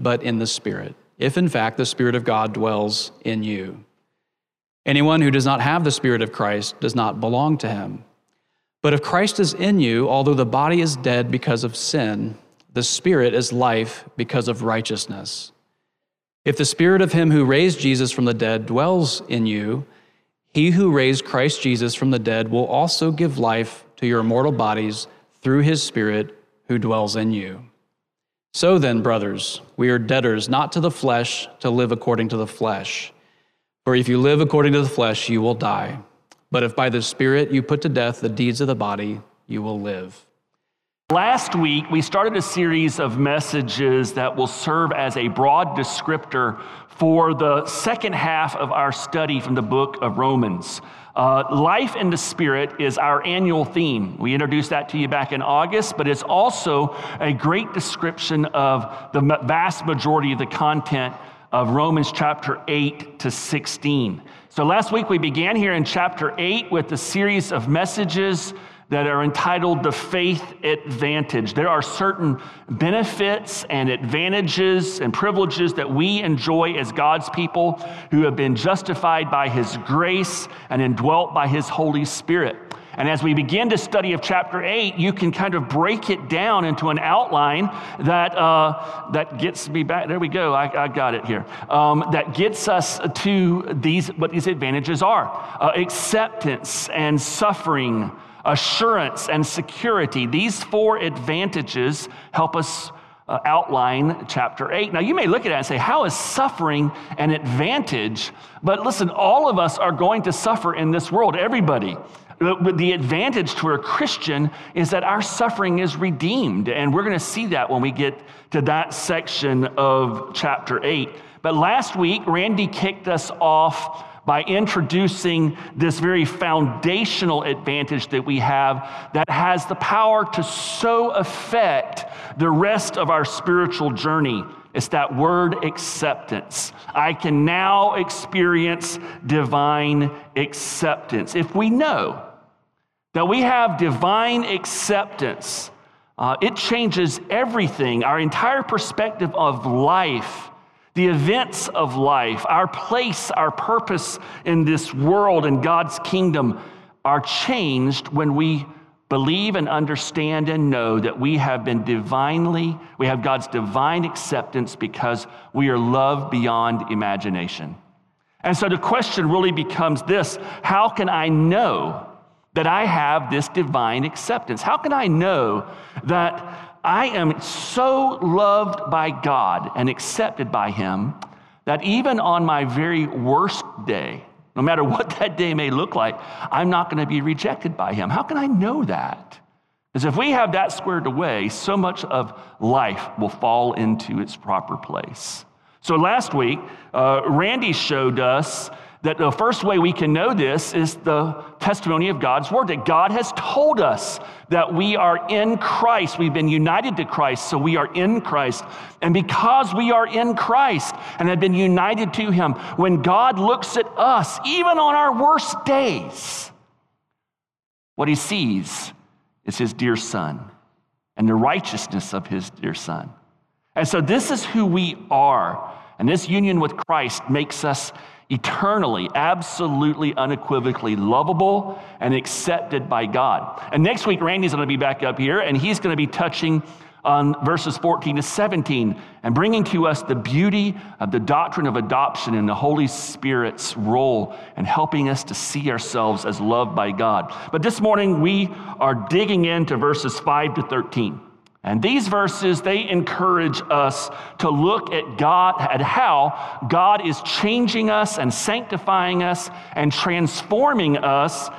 but in the Spirit, if in fact the Spirit of God dwells in you. Anyone who does not have the Spirit of Christ does not belong to him. But if Christ is in you, although the body is dead because of sin, the Spirit is life because of righteousness. If the Spirit of him who raised Jesus from the dead dwells in you, he who raised Christ Jesus from the dead will also give life to your mortal bodies through his Spirit who dwells in you. So then, brothers, we are debtors not to the flesh to live according to the flesh. For if you live according to the flesh, you will die. But if by the Spirit you put to death the deeds of the body, you will live. Last week, we started a series of messages that will serve as a broad descriptor for the second half of our study from the book of Romans. Uh, life in the Spirit is our annual theme. We introduced that to you back in August, but it's also a great description of the vast majority of the content of Romans chapter 8 to 16. So last week we began here in chapter 8 with a series of messages that are entitled The Faith Advantage. There are certain benefits and advantages and privileges that we enjoy as God's people who have been justified by His grace and indwelt by His Holy Spirit. And as we begin to study of chapter 8, you can kind of break it down into an outline that, uh, that gets me back. There we go. I, I got it here. Um, that gets us to these, what these advantages are uh, acceptance and suffering assurance, and security. These four advantages help us uh, outline chapter 8. Now, you may look at that and say, How is suffering an advantage? But listen, all of us are going to suffer in this world, everybody. The advantage to a Christian is that our suffering is redeemed. And we're going to see that when we get to that section of chapter 8. But last week, Randy kicked us off by introducing this very foundational advantage that we have that has the power to so affect the rest of our spiritual journey. It's that word acceptance. I can now experience divine acceptance. If we know that we have divine acceptance, uh, it changes everything, our entire perspective of life the events of life, our place, our purpose in this world and God's kingdom are changed when we believe and understand and know that we have been divinely, we have God's divine acceptance because we are loved beyond imagination. And so the question really becomes this how can I know that I have this divine acceptance? How can I know that I am so loved by God and accepted by Him that even on my very worst day, no matter what that day may look like, I'm not going to be rejected by Him. How can I know that? Because if we have that squared away, so much of life will fall into its proper place. So last week, uh, Randy showed us that the first way we can know this is the testimony of God's word, that God has told us that we are in Christ. We've been united to Christ, so we are in Christ. And because we are in Christ and have been united to Him, when God looks at us, even on our worst days, what He sees is His dear Son and the righteousness of His dear Son. And so this is who we are. And this union with Christ makes us eternally, absolutely, unequivocally lovable and accepted by God. And next week, Randy's going to be back up here and he's going to be touching on verses 14 to 17 and bringing to us the beauty of the doctrine of adoption and the Holy Spirit's role and helping us to see ourselves as loved by God. But this morning, we are digging into verses 5 to 13. And these verses, they encourage us to look at God, at how God is changing us and sanctifying us and transforming us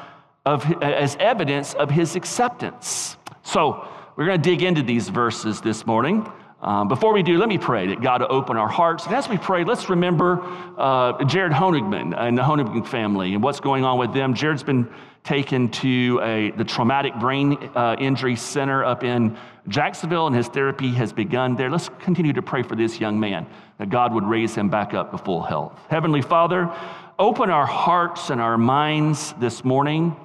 of, as evidence of his acceptance. So we're going to dig into these verses this morning. Um, before we do, let me pray that God open our hearts. And as we pray, let's remember uh, Jared Honigman and the Honigman family and what's going on with them. Jared's been taken to a, the Traumatic Brain uh, Injury Center up in Jacksonville, and his therapy has begun there. Let's continue to pray for this young man, that God would raise him back up to full health. Heavenly Father, open our hearts and our minds this morning.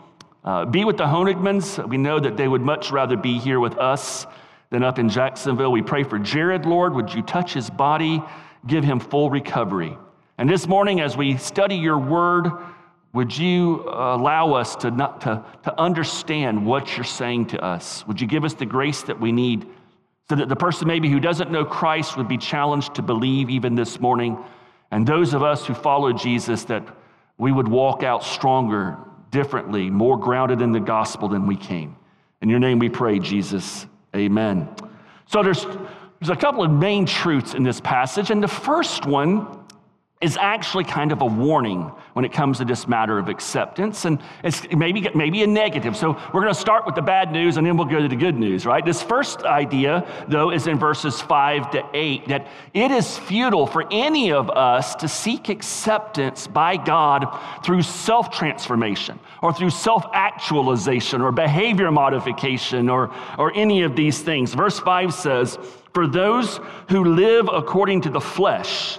Uh, be with the Honigmans. We know that they would much rather be here with us than up in Jacksonville. We pray for Jared, Lord. Would you touch his body, give him full recovery? And this morning, as we study your word, would you uh, allow us to, not, to, to understand what you're saying to us? Would you give us the grace that we need so that the person maybe who doesn't know Christ would be challenged to believe even this morning? And those of us who follow Jesus, that we would walk out stronger, differently, more grounded in the gospel than we came. In your name we pray, Jesus. Amen. So there's, there's a couple of main truths in this passage, and the first one is actually kind of a warning when it comes to this matter of acceptance. And it's maybe, maybe a negative. So we're going to start with the bad news and then we'll go to the good news, right? This first idea, though, is in verses five to eight that it is futile for any of us to seek acceptance by God through self transformation or through self actualization or behavior modification or, or any of these things. Verse five says, For those who live according to the flesh,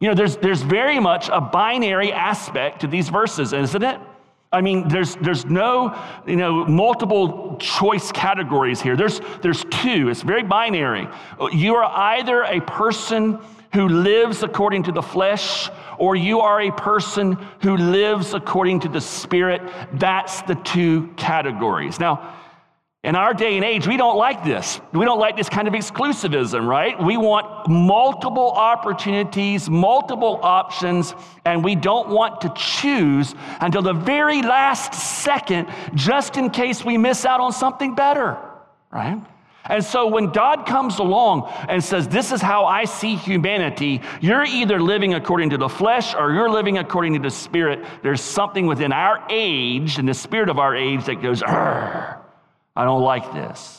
You know, there's, there's very much a binary aspect to these verses, isn't it? I mean, there's, there's no, you know, multiple choice categories here. There's, there's two. It's very binary. You are either a person who lives according to the flesh, or you are a person who lives according to the spirit. That's the two categories. Now, in our day and age, we don't like this. We don't like this kind of exclusivism, right? We want multiple opportunities, multiple options, and we don't want to choose until the very last second, just in case we miss out on something better, right? And so when God comes along and says, This is how I see humanity, you're either living according to the flesh or you're living according to the spirit. There's something within our age and the spirit of our age that goes, Arr I don't like this.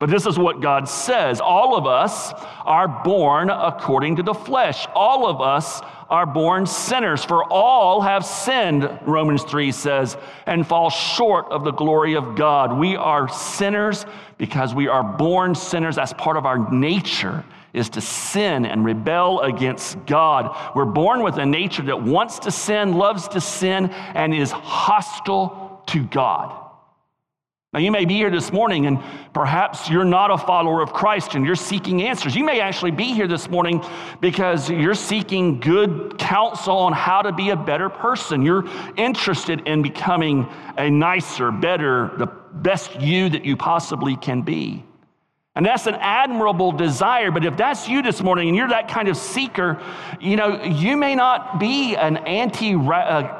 But this is what God says. All of us are born according to the flesh. All of us are born sinners, for all have sinned, Romans 3 says, and fall short of the glory of God. We are sinners because we are born sinners. As part of our nature is to sin and rebel against God. We're born with a nature that wants to sin, loves to sin, and is hostile to God. Now, you may be here this morning and perhaps you're not a follower of Christ and you're seeking answers. You may actually be here this morning because you're seeking good counsel on how to be a better person. You're interested in becoming a nicer, better, the best you that you possibly can be. And that's an admirable desire. But if that's you this morning and you're that kind of seeker, you know, you may not be an anti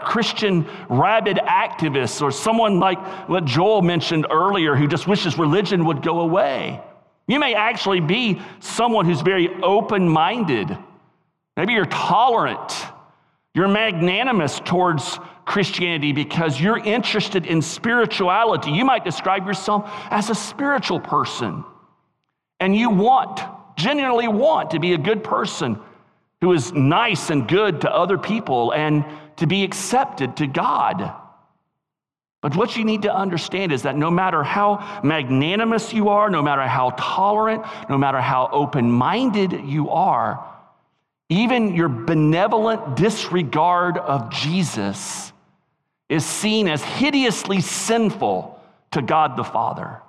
Christian rabid activist or someone like what Joel mentioned earlier who just wishes religion would go away. You may actually be someone who's very open minded. Maybe you're tolerant. You're magnanimous towards Christianity because you're interested in spirituality. You might describe yourself as a spiritual person and you want, genuinely want to be a good person who is nice and good to other people and to be accepted to God. But what you need to understand is that no matter how magnanimous you are, no matter how tolerant, no matter how open minded you are, even your benevolent disregard of Jesus is seen as hideously sinful to God the Father.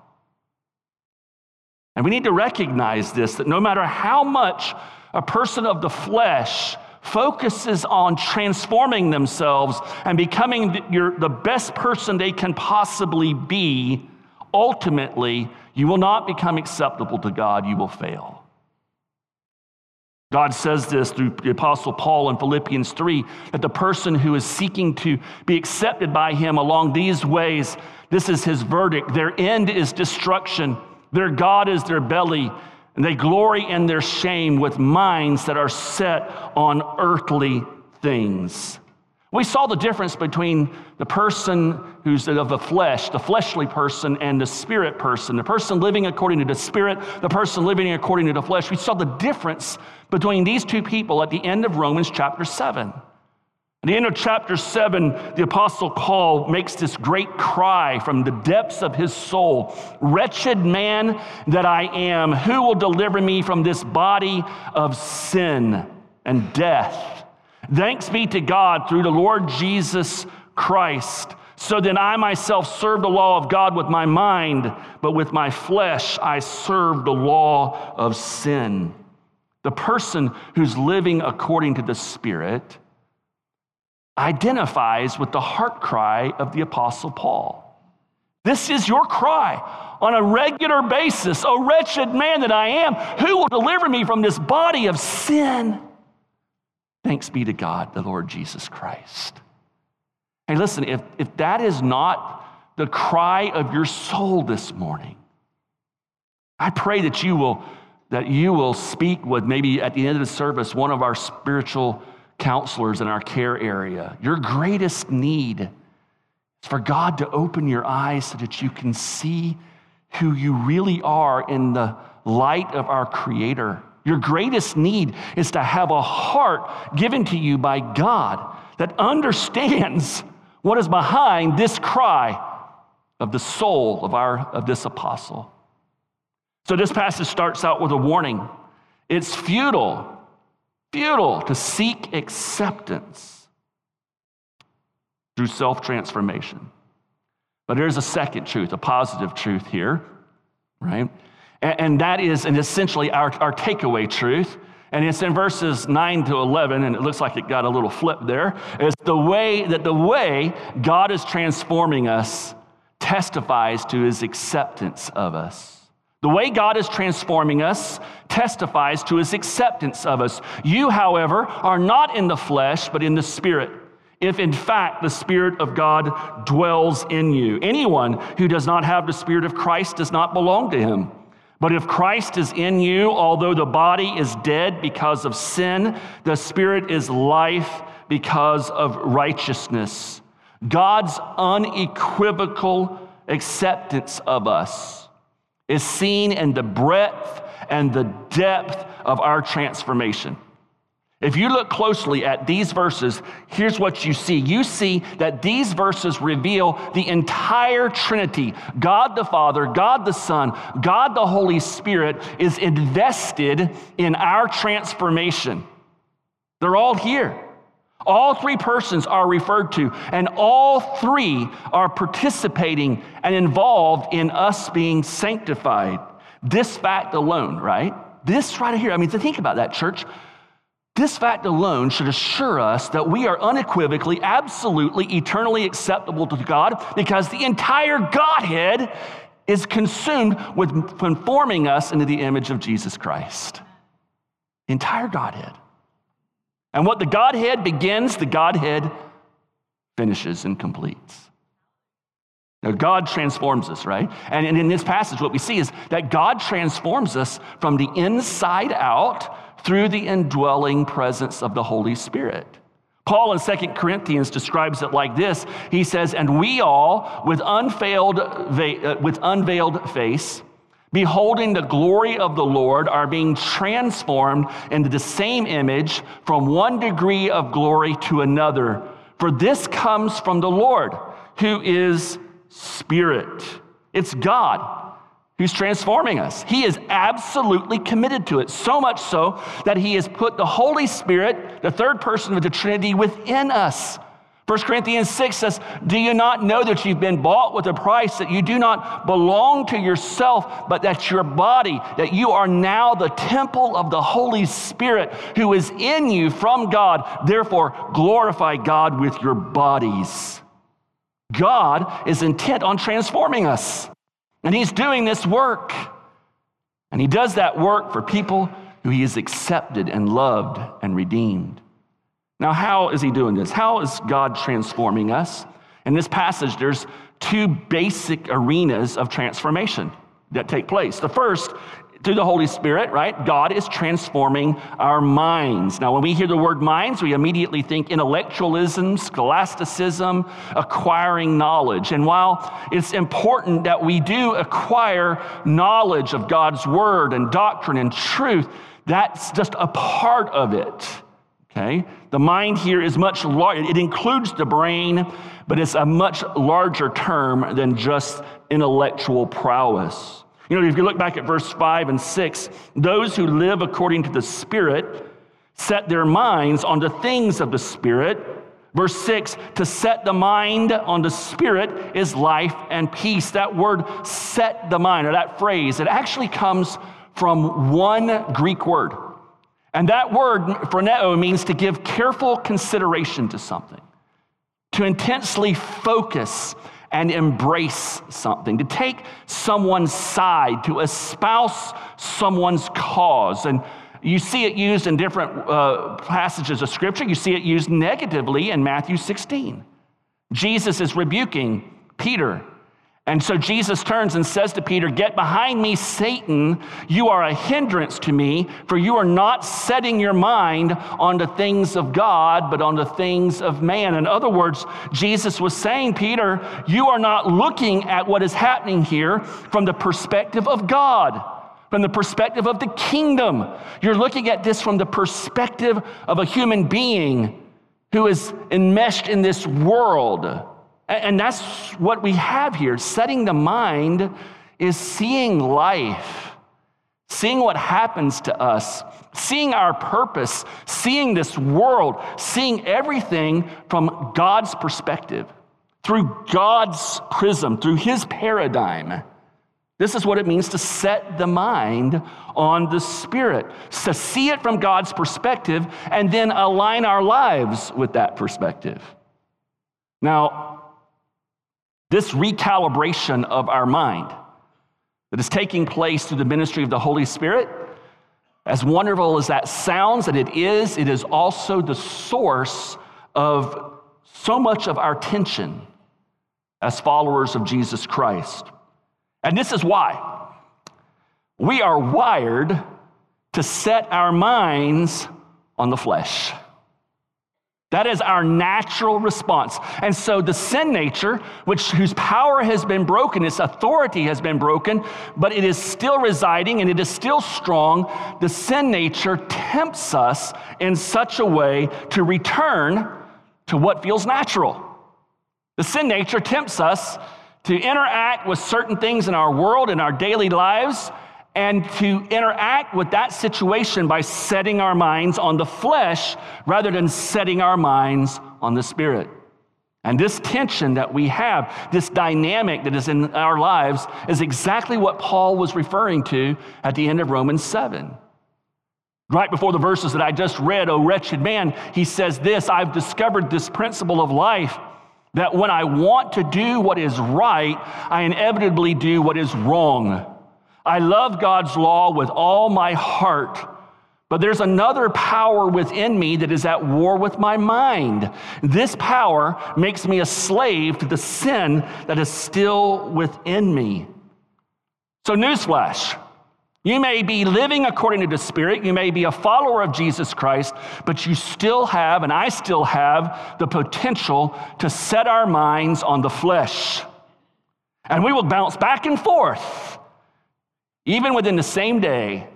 And we need to recognize this that no matter how much a person of the flesh focuses on transforming themselves and becoming the, the best person they can possibly be, ultimately, you will not become acceptable to God. You will fail. God says this through the Apostle Paul in Philippians 3 that the person who is seeking to be accepted by him along these ways, this is his verdict. Their end is destruction, their God is their belly, and they glory in their shame with minds that are set on earthly things. We saw the difference between the person who's of the flesh, the fleshly person, and the spirit person. The person living according to the spirit, the person living according to the flesh. We saw the difference between these two people at the end of Romans chapter 7. At the end of chapter 7, the Apostle Paul makes this great cry from the depths of his soul Wretched man that I am, who will deliver me from this body of sin and death? Thanks be to God through the Lord Jesus Christ. So then I myself serve the law of God with my mind, but with my flesh I serve the law of sin. The person who's living according to the Spirit identifies with the heart cry of the Apostle Paul. This is your cry on a regular basis. O wretched man that I am, who will deliver me from this body of sin? Thanks be to God, the Lord Jesus Christ. Hey, listen, if, if that is not the cry of your soul this morning, I pray that you will that you will speak with maybe at the end of the service one of our spiritual counselors in our care area. Your greatest need is for God to open your eyes so that you can see who you really are in the light of our Creator. Your greatest need is to have a heart given to you by God that understands what is behind this cry of the soul of, our, of this apostle. So this passage starts out with a warning. It's futile, futile to seek acceptance through self transformation. But there's a second truth, a positive truth here, right? And that is and essentially our, our takeaway truth. And it's in verses 9 to 11, and it looks like it got a little flip there. It's the way that the way God is transforming us testifies to his acceptance of us. The way God is transforming us testifies to his acceptance of us. You, however, are not in the flesh, but in the spirit. If in fact the Spirit of God dwells in you, anyone who does not have the Spirit of Christ does not belong to him. But if Christ is in you, although the body is dead because of sin, the spirit is life because of righteousness. God's unequivocal acceptance of us is seen in the breadth and the depth of our transformation. If you look closely at these verses, here's what you see. You see that these verses reveal the entire Trinity God the Father, God the Son, God the Holy Spirit is invested in our transformation. They're all here. All three persons are referred to, and all three are participating and involved in us being sanctified. This fact alone, right? This right here, I mean, to think about that, church. This fact alone should assure us that we are unequivocally, absolutely, eternally acceptable to God because the entire Godhead is consumed with conforming us into the image of Jesus Christ. Entire Godhead. And what the Godhead begins, the Godhead finishes and completes. Now, God transforms us, right? And in this passage, what we see is that God transforms us from the inside out through the indwelling presence of the Holy Spirit. Paul in 2 Corinthians describes it like this. He says, And we all, with unveiled, uh, with unveiled face, beholding the glory of the Lord, are being transformed into the same image from one degree of glory to another. For this comes from the Lord, who is Spirit. It's God who's transforming us. He is absolutely committed to it, so much so that he has put the Holy Spirit, the third person of the Trinity, within us. 1 Corinthians 6 says, Do you not know that you've been bought with a price, that you do not belong to yourself, but that your body, that you are now the temple of the Holy Spirit who is in you from God? Therefore, glorify God with your bodies. God is intent on transforming us. And he's doing this work. And he does that work for people who he has accepted and loved and redeemed. Now, how is he doing this? How is God transforming us? In this passage, there's two basic arenas of transformation that take place. The first through the Holy Spirit, right? God is transforming our minds. Now, when we hear the word minds, we immediately think intellectualism, scholasticism, acquiring knowledge. And while it's important that we do acquire knowledge of God's word and doctrine and truth, that's just a part of it. Okay? The mind here is much larger. It includes the brain, but it's a much larger term than just intellectual prowess. You know, if you look back at verse 5 and 6, those who live according to the Spirit set their minds on the things of the Spirit. Verse 6, to set the mind on the Spirit is life and peace. That word set the mind, or that phrase, it actually comes from one Greek word. And that word, phroneo, means to give careful consideration to something, to intensely focus and embrace something, to take someone's side, to espouse someone's cause. And you see it used in different uh, passages of Scripture. You see it used negatively in Matthew 16. Jesus is rebuking Peter and so Jesus turns and says to Peter, Get behind me, Satan. You are a hindrance to me, for you are not setting your mind on the things of God, but on the things of man. In other words, Jesus was saying, Peter, you are not looking at what is happening here from the perspective of God, from the perspective of the kingdom. You're looking at this from the perspective of a human being who is enmeshed in this world. And that's what we have here. Setting the mind is seeing life, seeing what happens to us, seeing our purpose, seeing this world, seeing everything from God's perspective, through God's prism, through His paradigm. This is what it means to set the mind on the Spirit, to see it from God's perspective and then align our lives with that perspective. Now, this recalibration of our mind that is taking place through the ministry of the Holy Spirit, as wonderful as that sounds, that it is, it is also the source of so much of our tension as followers of Jesus Christ. And this is why we are wired to set our minds on the flesh. That is our natural response. And so the sin nature, which whose power has been broken, its authority has been broken, but it is still residing and it is still strong, the sin nature tempts us in such a way to return to what feels natural. The sin nature tempts us to interact with certain things in our world, in our daily lives, and to interact with that situation by setting our minds on the flesh rather than setting our minds on the spirit. And this tension that we have, this dynamic that is in our lives, is exactly what Paul was referring to at the end of Romans 7. Right before the verses that I just read, O wretched man, he says this I've discovered this principle of life that when I want to do what is right, I inevitably do what is wrong. I love God's law with all my heart. But there's another power within me that is at war with my mind. This power makes me a slave to the sin that is still within me. So, newsflash you may be living according to the Spirit, you may be a follower of Jesus Christ, but you still have, and I still have, the potential to set our minds on the flesh. And we will bounce back and forth even within the same day,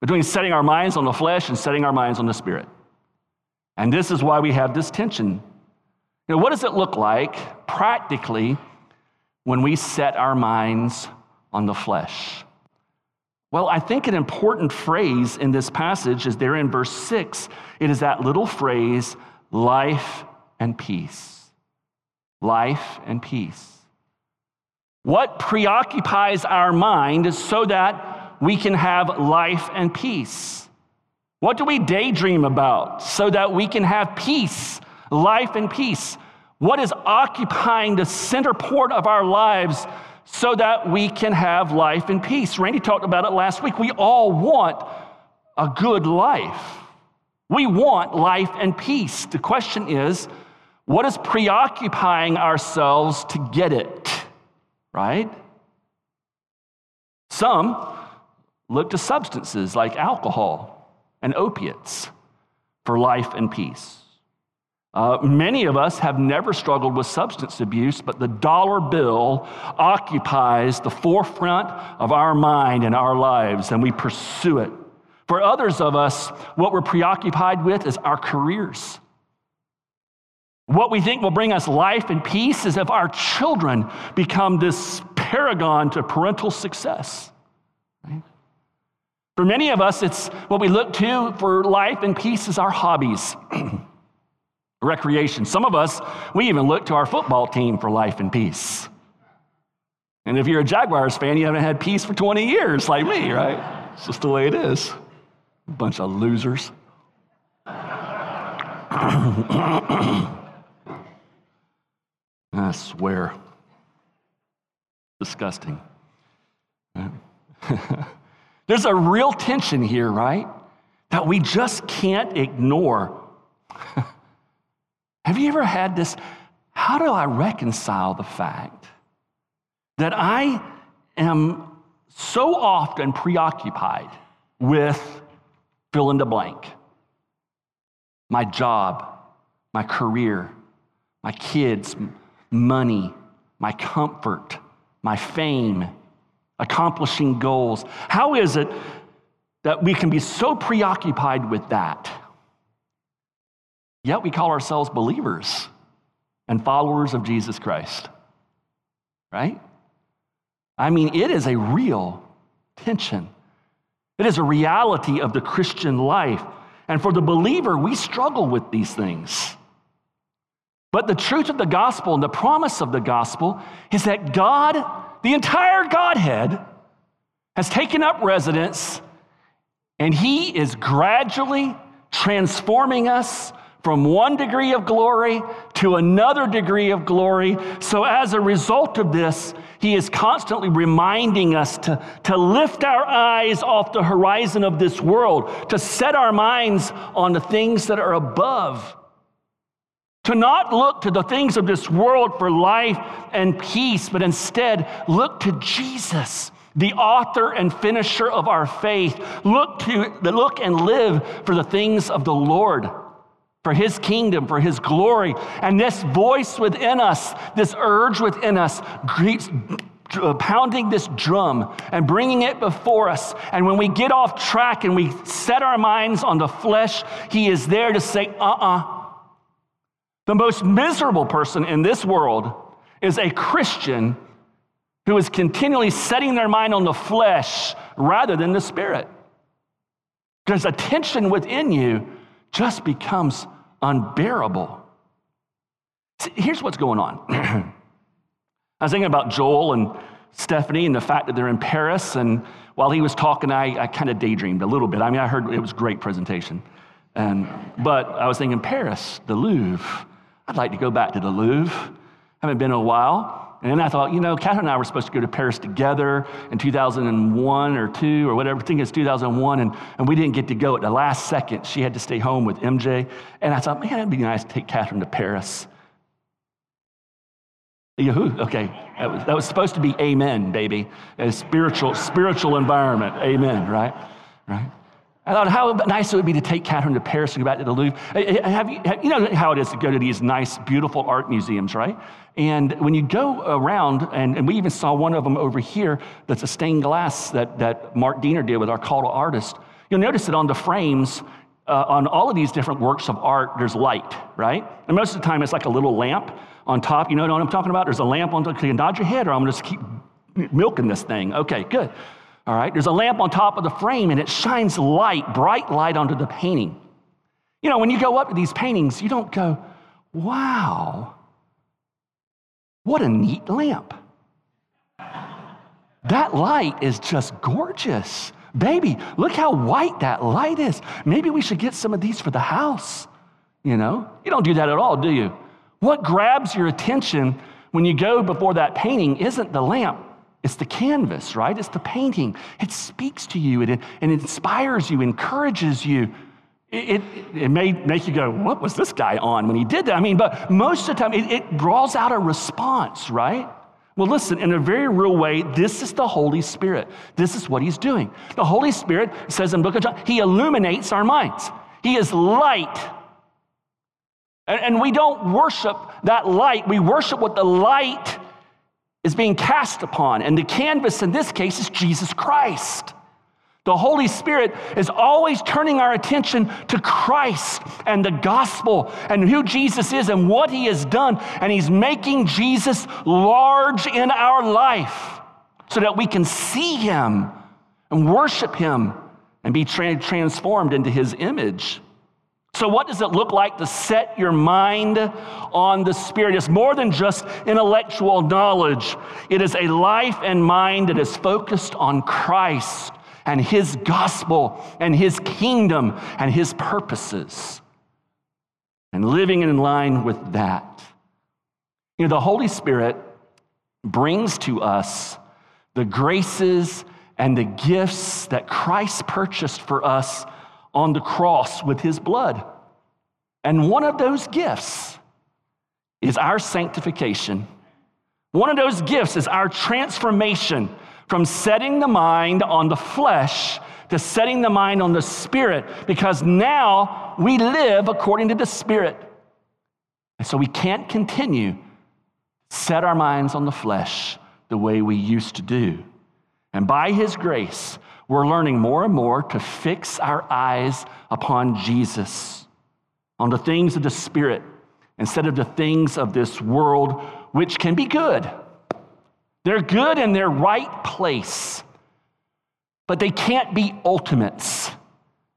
between setting our minds on the flesh and setting our minds on the spirit. And this is why we have this tension. You know, what does it look like practically when we set our minds on the flesh? Well, I think an important phrase in this passage is there in verse 6. It is that little phrase, life and peace. Life and peace. What preoccupies our mind so that we can have life and peace? What do we daydream about so that we can have peace, life and peace? What is occupying the center port of our lives so that we can have life and peace? Randy talked about it last week. We all want a good life. We want life and peace. The question is, what is preoccupying ourselves to get it? Right? Some look to substances like alcohol and opiates for life and peace. Uh, many of us have never struggled with substance abuse, but the dollar bill occupies the forefront of our mind and our lives, and we pursue it. For others of us, what we're preoccupied with is our careers. What we think will bring us life and peace is if our children become this paragon to parental success. Right? For many of us, it's what we look to for life and peace is our hobbies. recreation. Some of us, we even look to our football team for life and peace. And if you're a Jaguars fan, you haven't had peace for 20 years like me, right? It's just the way it is. Bunch of losers. I swear. Disgusting. There's a real tension here, right? That we just can't ignore. Have you ever had this? How do I reconcile the fact that I am so often preoccupied with fill in the blank? My job, my career, my kids, money, my comfort, my fame, accomplishing goals. How is it that we can be so preoccupied with that? Yet we call ourselves believers and followers of Jesus Christ. Right? I mean, it is a real tension. It is a reality of the Christian life. And for the believer, we struggle with these things. But the truth of the gospel and the promise of the gospel is that God, the entire Godhead, has taken up residence and He is gradually transforming us from one degree of glory to another degree of glory. So, as a result of this, he is constantly reminding us to, to lift our eyes off the horizon of this world, to set our minds on the things that are above, to not look to the things of this world for life and peace, but instead look to Jesus. The author and finisher of our faith. Look to look and live for the things of the Lord for his kingdom, for his glory. And this voice within us, this urge within us, uh, pounding this drum and bringing it before us. And when we get off track and we set our minds on the flesh, he is there to say, uh uh-uh. uh The most miserable person in this world is a Christian who is continually setting their mind on the flesh rather than the spirit. There's a tension within you just becomes unbearable. See, here's what's going on. I was thinking about Joel and Stephanie and the fact that they're in Paris. And while he was talking, I, I kind of daydreamed a little bit. I mean, I heard it was a great presentation. And, but I was thinking, Paris, the Louvre. I'd like to go back to the Louvre. Haven't been in a while. And then I thought, you know, Catherine and I were supposed to go to Paris together in 2001 or two or whatever. I think it's 2001. And, and we didn't get to go at the last second. She had to stay home with MJ. And I thought, man, it'd be nice to take Catherine to Paris. Yahoo. Okay. That was, that was supposed to be amen, baby. A spiritual, spiritual environment. Amen, right? Right? I thought how nice it would be to take Catherine to Paris and go back to the Louvre. Have you, have, you know how it is to go to these nice, beautiful art museums, right? And when you go around, and, and we even saw one of them over here that's a stained glass that, that Mark Diener did with our call to artists, you'll notice that on the frames, uh, on all of these different works of art, there's light, right? And most of the time, it's like a little lamp on top. You know what I'm talking about? There's a lamp on top. Can you nod your head, or I'm going to just keep milking this thing? Okay, good. All right, there's a lamp on top of the frame, and it shines light, bright light onto the painting. You know, when you go up to these paintings, you don't go, wow, what a neat lamp. That light is just gorgeous. Baby, look how white that light is. Maybe we should get some of these for the house. You know, you don't do that at all, do you? What grabs your attention when you go before that painting isn't the lamp, It's the canvas, right? It's the painting. It speaks to you and it, it inspires you, encourages you. It, it, it, may make you go, What was this guy on when he did that? I mean, but most of the time, it, it draws out a response, right? Well, listen, in a very real way, this is the Holy Spirit. This is what he's doing. The Holy Spirit says in book of John, he illuminates our minds. He is light. And, and we don't worship that light, we worship what the light is being cast upon. And the canvas in this case is Jesus Christ. The Holy Spirit is always turning our attention to Christ and the gospel and who Jesus is and what he has done. And he's making Jesus large in our life so that we can see him and worship him and be tra- transformed into his image. So, what does it look like to set your mind on the Spirit? It's more than just intellectual knowledge, it is a life and mind that is focused on Christ and His gospel and His kingdom and His purposes, and living in line with that. You know, the Holy Spirit brings to us the graces and the gifts that Christ purchased for us on the cross with his blood. And one of those gifts is our sanctification. One of those gifts is our transformation from setting the mind on the flesh to setting the mind on the spirit, because now we live according to the spirit. And so we can't continue set our minds on the flesh the way we used to do. And by his grace, we're learning more and more to fix our eyes upon Jesus, on the things of the Spirit, instead of the things of this world, which can be good. They're good in their right place, but they can't be ultimates.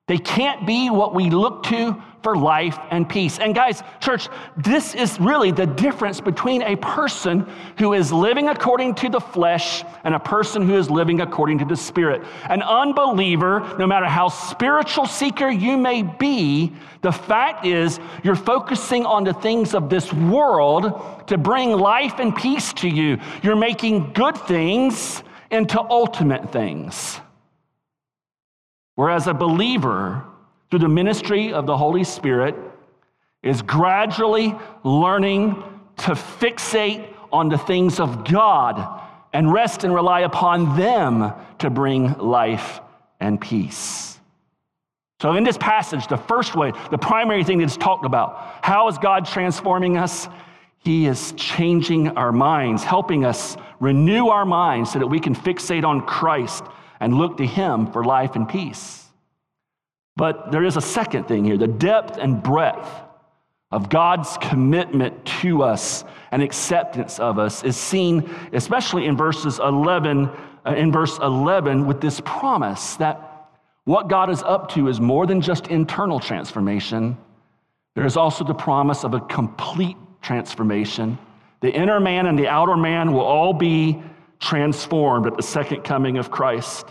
They can't be what we look to for life and peace. And guys, church, this is really the difference between a person who is living according to the flesh and a person who is living according to the spirit. An unbeliever, no matter how spiritual seeker you may be, the fact is you're focusing on the things of this world to bring life and peace to you. You're making good things into ultimate things. Whereas a believer, through the ministry of the Holy Spirit, is gradually learning to fixate on the things of God and rest and rely upon them to bring life and peace. So, in this passage, the first way, the primary thing that's talked about, how is God transforming us? He is changing our minds, helping us renew our minds so that we can fixate on Christ and look to Him for life and peace. But there is a second thing here the depth and breadth of God's commitment to us and acceptance of us is seen, especially in verses 11, uh, in verse 11, with this promise that what God is up to is more than just internal transformation. There is also the promise of a complete transformation. The inner man and the outer man will all be transformed at the second coming of Christ.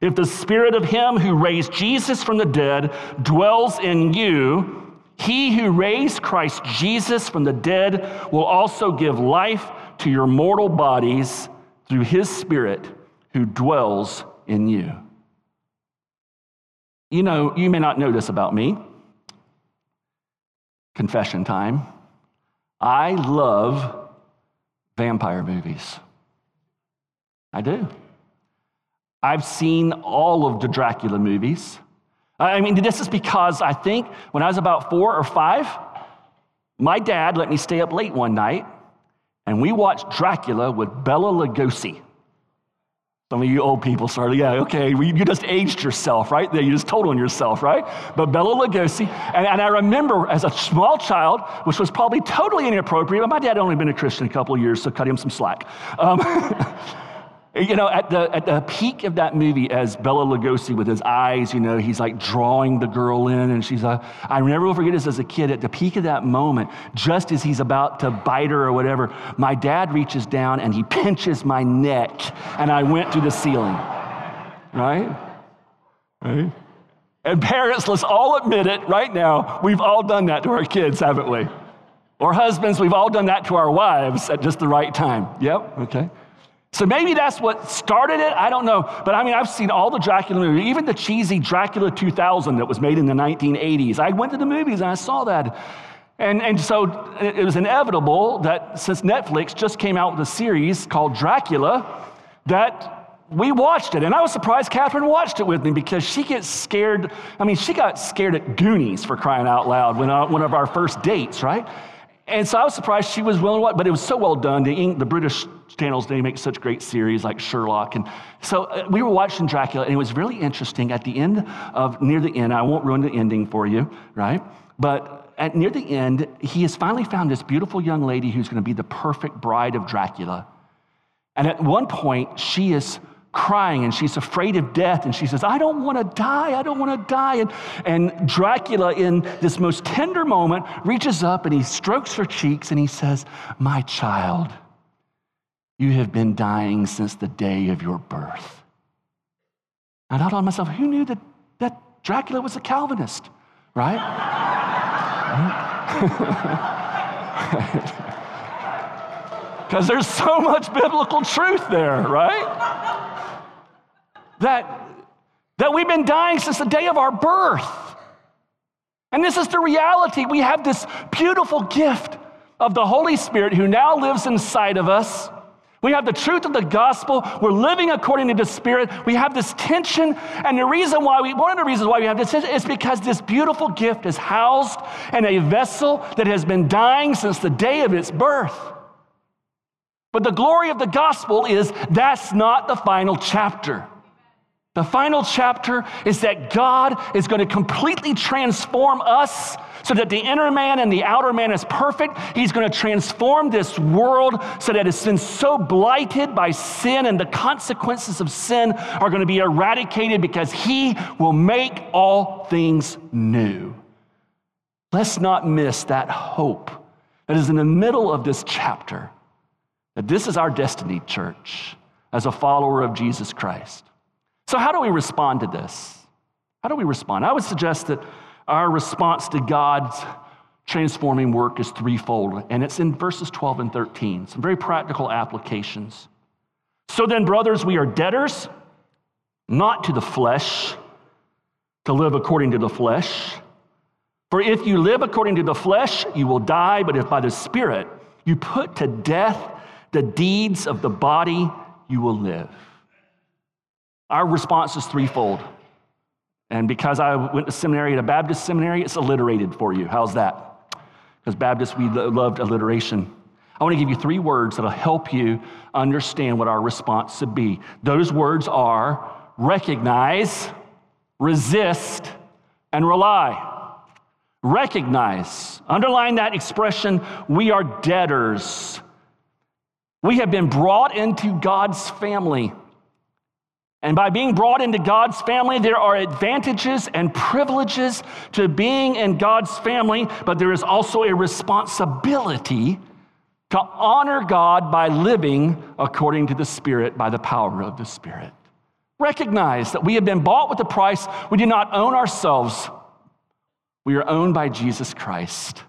If the spirit of him who raised Jesus from the dead dwells in you, he who raised Christ Jesus from the dead will also give life to your mortal bodies through his spirit who dwells in you. You know, you may not know this about me. Confession time. I love vampire movies. I do. I've seen all of the Dracula movies. I mean, this is because I think when I was about four or five, my dad let me stay up late one night and we watched Dracula with Bela Lugosi. Some of you old people started, yeah, okay, you just aged yourself, right? You just told on yourself, right? But Bela Lugosi, and, and I remember as a small child, which was probably totally inappropriate, but my dad had only been a Christian a couple of years, so cut him some slack. Um, You know, at the, at the peak of that movie, as Bela Lugosi with his eyes, you know, he's like drawing the girl in, and she's a, I never will forget this as a kid. At the peak of that moment, just as he's about to bite her or whatever, my dad reaches down and he pinches my neck, and I went through the ceiling. Right? Right? And parents, let's all admit it right now, we've all done that to our kids, haven't we? Or husbands, we've all done that to our wives at just the right time. Yep, okay. So maybe that's what started it. I don't know. But I mean, I've seen all the Dracula movies, even the cheesy Dracula 2000 that was made in the 1980s. I went to the movies and I saw that. And, and so it was inevitable that since Netflix just came out with a series called Dracula, that we watched it. And I was surprised Catherine watched it with me because she gets scared. I mean, she got scared at Goonies for crying out loud when uh, one of our first dates, right? And so I was surprised she was willing to watch, but it was so well done. The, the British channels, they make such great series like Sherlock. And so uh, we were watching Dracula, and it was really interesting. At the end of, near the end, I won't ruin the ending for you, right? But at near the end, he has finally found this beautiful young lady who's going to be the perfect bride of Dracula. And at one point, she is crying and she's afraid of death and she says i don't want to die i don't want to die. And, and dracula in this most tender moment reaches up and he strokes her cheeks and he says my child you have been dying since the day of your birth. And i thought to myself who knew that, that dracula was a calvinist right because there's so much biblical truth there right that, that we've been dying since the day of our birth. And this is the reality. We have this beautiful gift of the Holy Spirit who now lives inside of us. We have the truth of the gospel. We're living according to the Spirit. We have this tension. And the reason why we, one of the reasons why we have this is because this beautiful gift is housed in a vessel that has been dying since the day of its birth. But the glory of the gospel is that's not the final chapter. The final chapter is that God is going to completely transform us so that the inner man and the outer man is perfect. He's going to transform this world so that it's been so blighted by sin and the consequences of sin are going to be eradicated because He will make all things new. Let's not miss that hope that is in the middle of this chapter that this is our destiny, church, as a follower of Jesus Christ. So, how do we respond to this? How do we respond? I would suggest that our response to God's transforming work is threefold, and it's in verses 12 and 13, some very practical applications. So then, brothers, we are debtors, not to the flesh, to live according to the flesh. For if you live according to the flesh, you will die, but if by the Spirit you put to death the deeds of the body, you will live. Our response is threefold. And because I went to seminary at a Baptist seminary, it's alliterated for you. How's that? Because Baptists, we loved alliteration. I want to give you three words that'll help you understand what our response should be. Those words are recognize, resist, and rely. Recognize. Underline that expression, we are debtors. We have been brought into God's family. And by being brought into God's family, there are advantages and privileges to being in God's family, but there is also a responsibility to honor God by living according to the Spirit, by the power of the Spirit. Recognize that we have been bought with a price. We do not own ourselves, we are owned by Jesus Christ.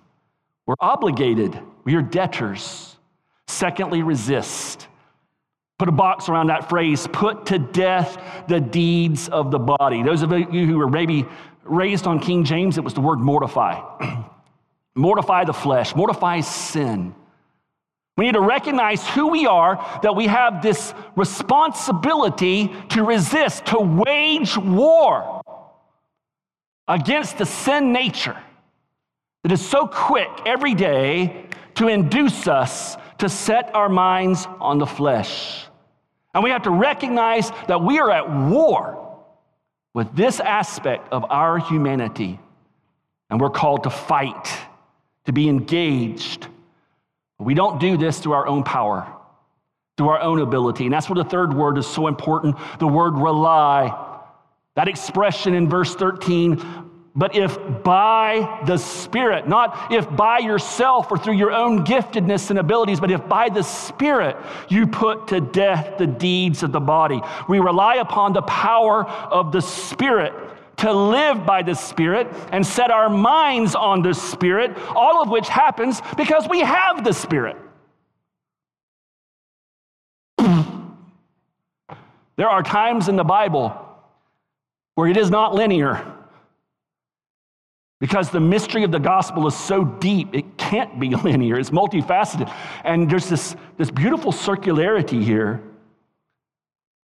We're obligated, we are debtors. Secondly, resist. Put a box around that phrase, put to death the deeds of the body. Those of you who were maybe raised on King James, it was the word mortify. mortify the flesh, mortify sin. We need to recognize who we are, that we have this responsibility to resist, to wage war against the sin nature that is so quick every day to induce us to set our minds on the flesh. And we have to recognize that we are at war with this aspect of our humanity. And we're called to fight, to be engaged. We don't do this through our own power, through our own ability. And that's where the third word is so important the word rely. That expression in verse 13 but if by the Spirit, not if by yourself or through your own giftedness and abilities, but if by the Spirit you put to death the deeds of the body. We rely upon the power of the Spirit to live by the Spirit and set our minds on the Spirit, all of which happens because we have the Spirit. There are times in the Bible where it is not linear because the mystery of the gospel is so deep, it can't be linear. It's multifaceted. And there's this, this beautiful circularity here.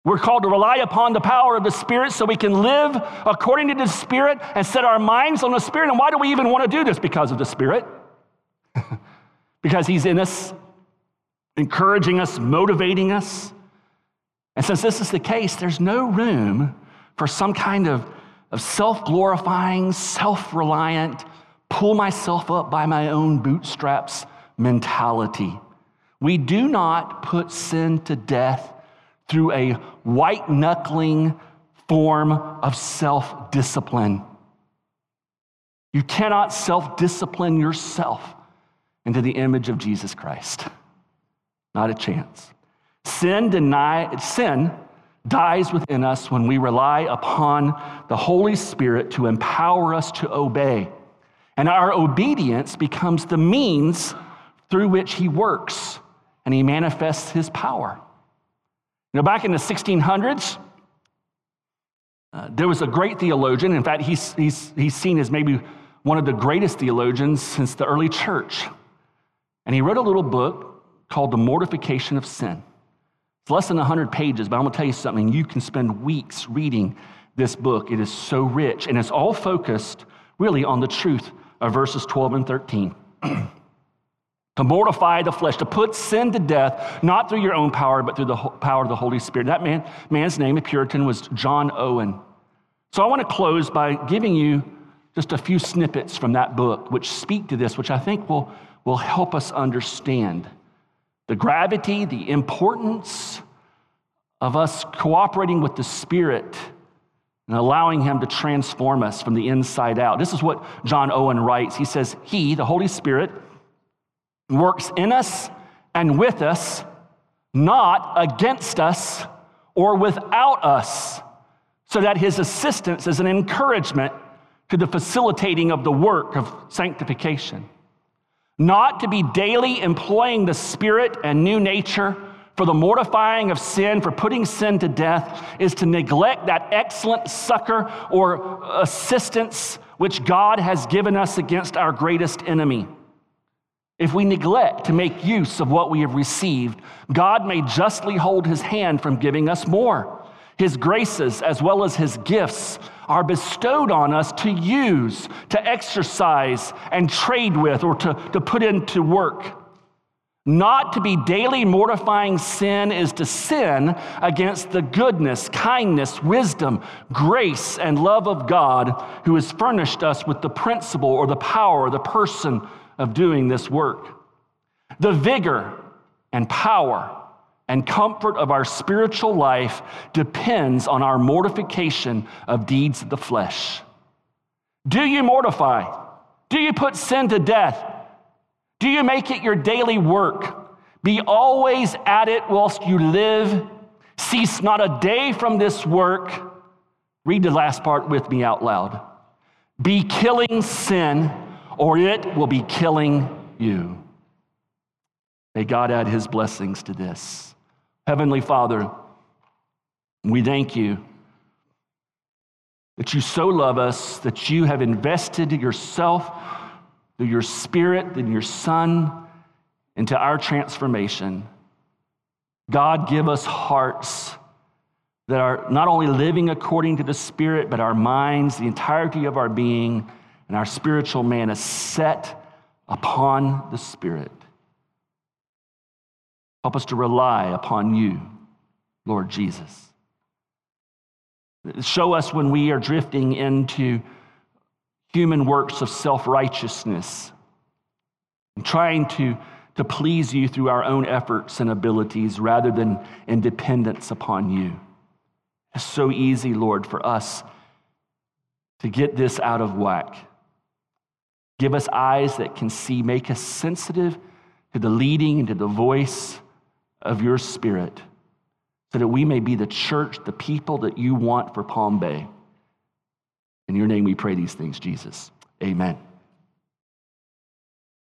We're called to rely upon the power of the Spirit so we can live according to the Spirit and set our minds on the Spirit. And why do we even want to do this? Because of the Spirit. because He's in us, encouraging us, motivating us. And since this is the case, there's no room for some kind of, of self glorifying, self reliant, pull myself up by my own bootstraps mentality. We do not put sin to death through a white knuckling form of self discipline. You cannot self discipline yourself into the image of Jesus Christ. Not a chance. Sin, deny, sin dies within us when we rely upon the Holy Spirit to empower us to obey. And our obedience becomes the means through which He works and He manifests His power. You know, back in the 1600s, uh, there was a great theologian. In fact, he's, he's, he's seen as maybe one of the greatest theologians since the early church. And he wrote a little book called The Mortification of Sin. It's less than 100 pages, but I'm going to tell you something. You can spend weeks reading this book. It is so rich, and it's all focused really on the truth of verses 12 and 13. to mortify the flesh, to put sin to death, not through your own power, but through the power of the Holy Spirit. That man, man's name, a Puritan, was John Owen. So I want to close by giving you just a few snippets from that book, which speak to this, which I think will, will help us understand the gravity, the importance of us cooperating with the Spirit and allowing Him to transform us from the inside out. This is what John Owen writes. He says, He, the Holy Spirit, works in us and with us, not against us or without us, so that His assistance is an encouragement to the facilitating of the work of sanctification not to be daily employing the spirit and new nature for the mortifying of sin, for putting sin to death, is to neglect that excellent succor or assistance which God has given us against our greatest enemy. If we neglect to make use of what we have received, God may justly hold his hand from giving us more. His graces, as well as his gifts, are bestowed on us to use, to exercise, and trade with, or to, to put into work. Not to be daily mortifying sin is to sin against the goodness, kindness, wisdom, grace, and love of God who has furnished us with the principle or the power the person of doing this work. The vigor and power and comfort of our spiritual life depends on our mortification of deeds of the flesh. Do you mortify? Do you put sin to death? Do you make it your daily work? Be always at it whilst you live. Cease not a day from this work. Read the last part with me out loud. Be killing sin, or it will be killing you. May God add his blessings to this. Heavenly Father, we thank you that you so love us, that you have invested yourself through your Spirit and your Son into our transformation. God, give us hearts that are not only living according to the Spirit, but our minds, the entirety of our being, and our spiritual man is set upon the Spirit. Help us to rely upon you, Lord Jesus. Show us when we are drifting into human works of self righteousness and trying to, to please you through our own efforts and abilities rather than in dependence upon you. It's so easy, Lord, for us to get this out of whack. Give us eyes that can see, make us sensitive to the leading and to the voice of your spirit so that we may be the church, the people that you want for Palm Bay. In your name we pray these things, Jesus. Amen.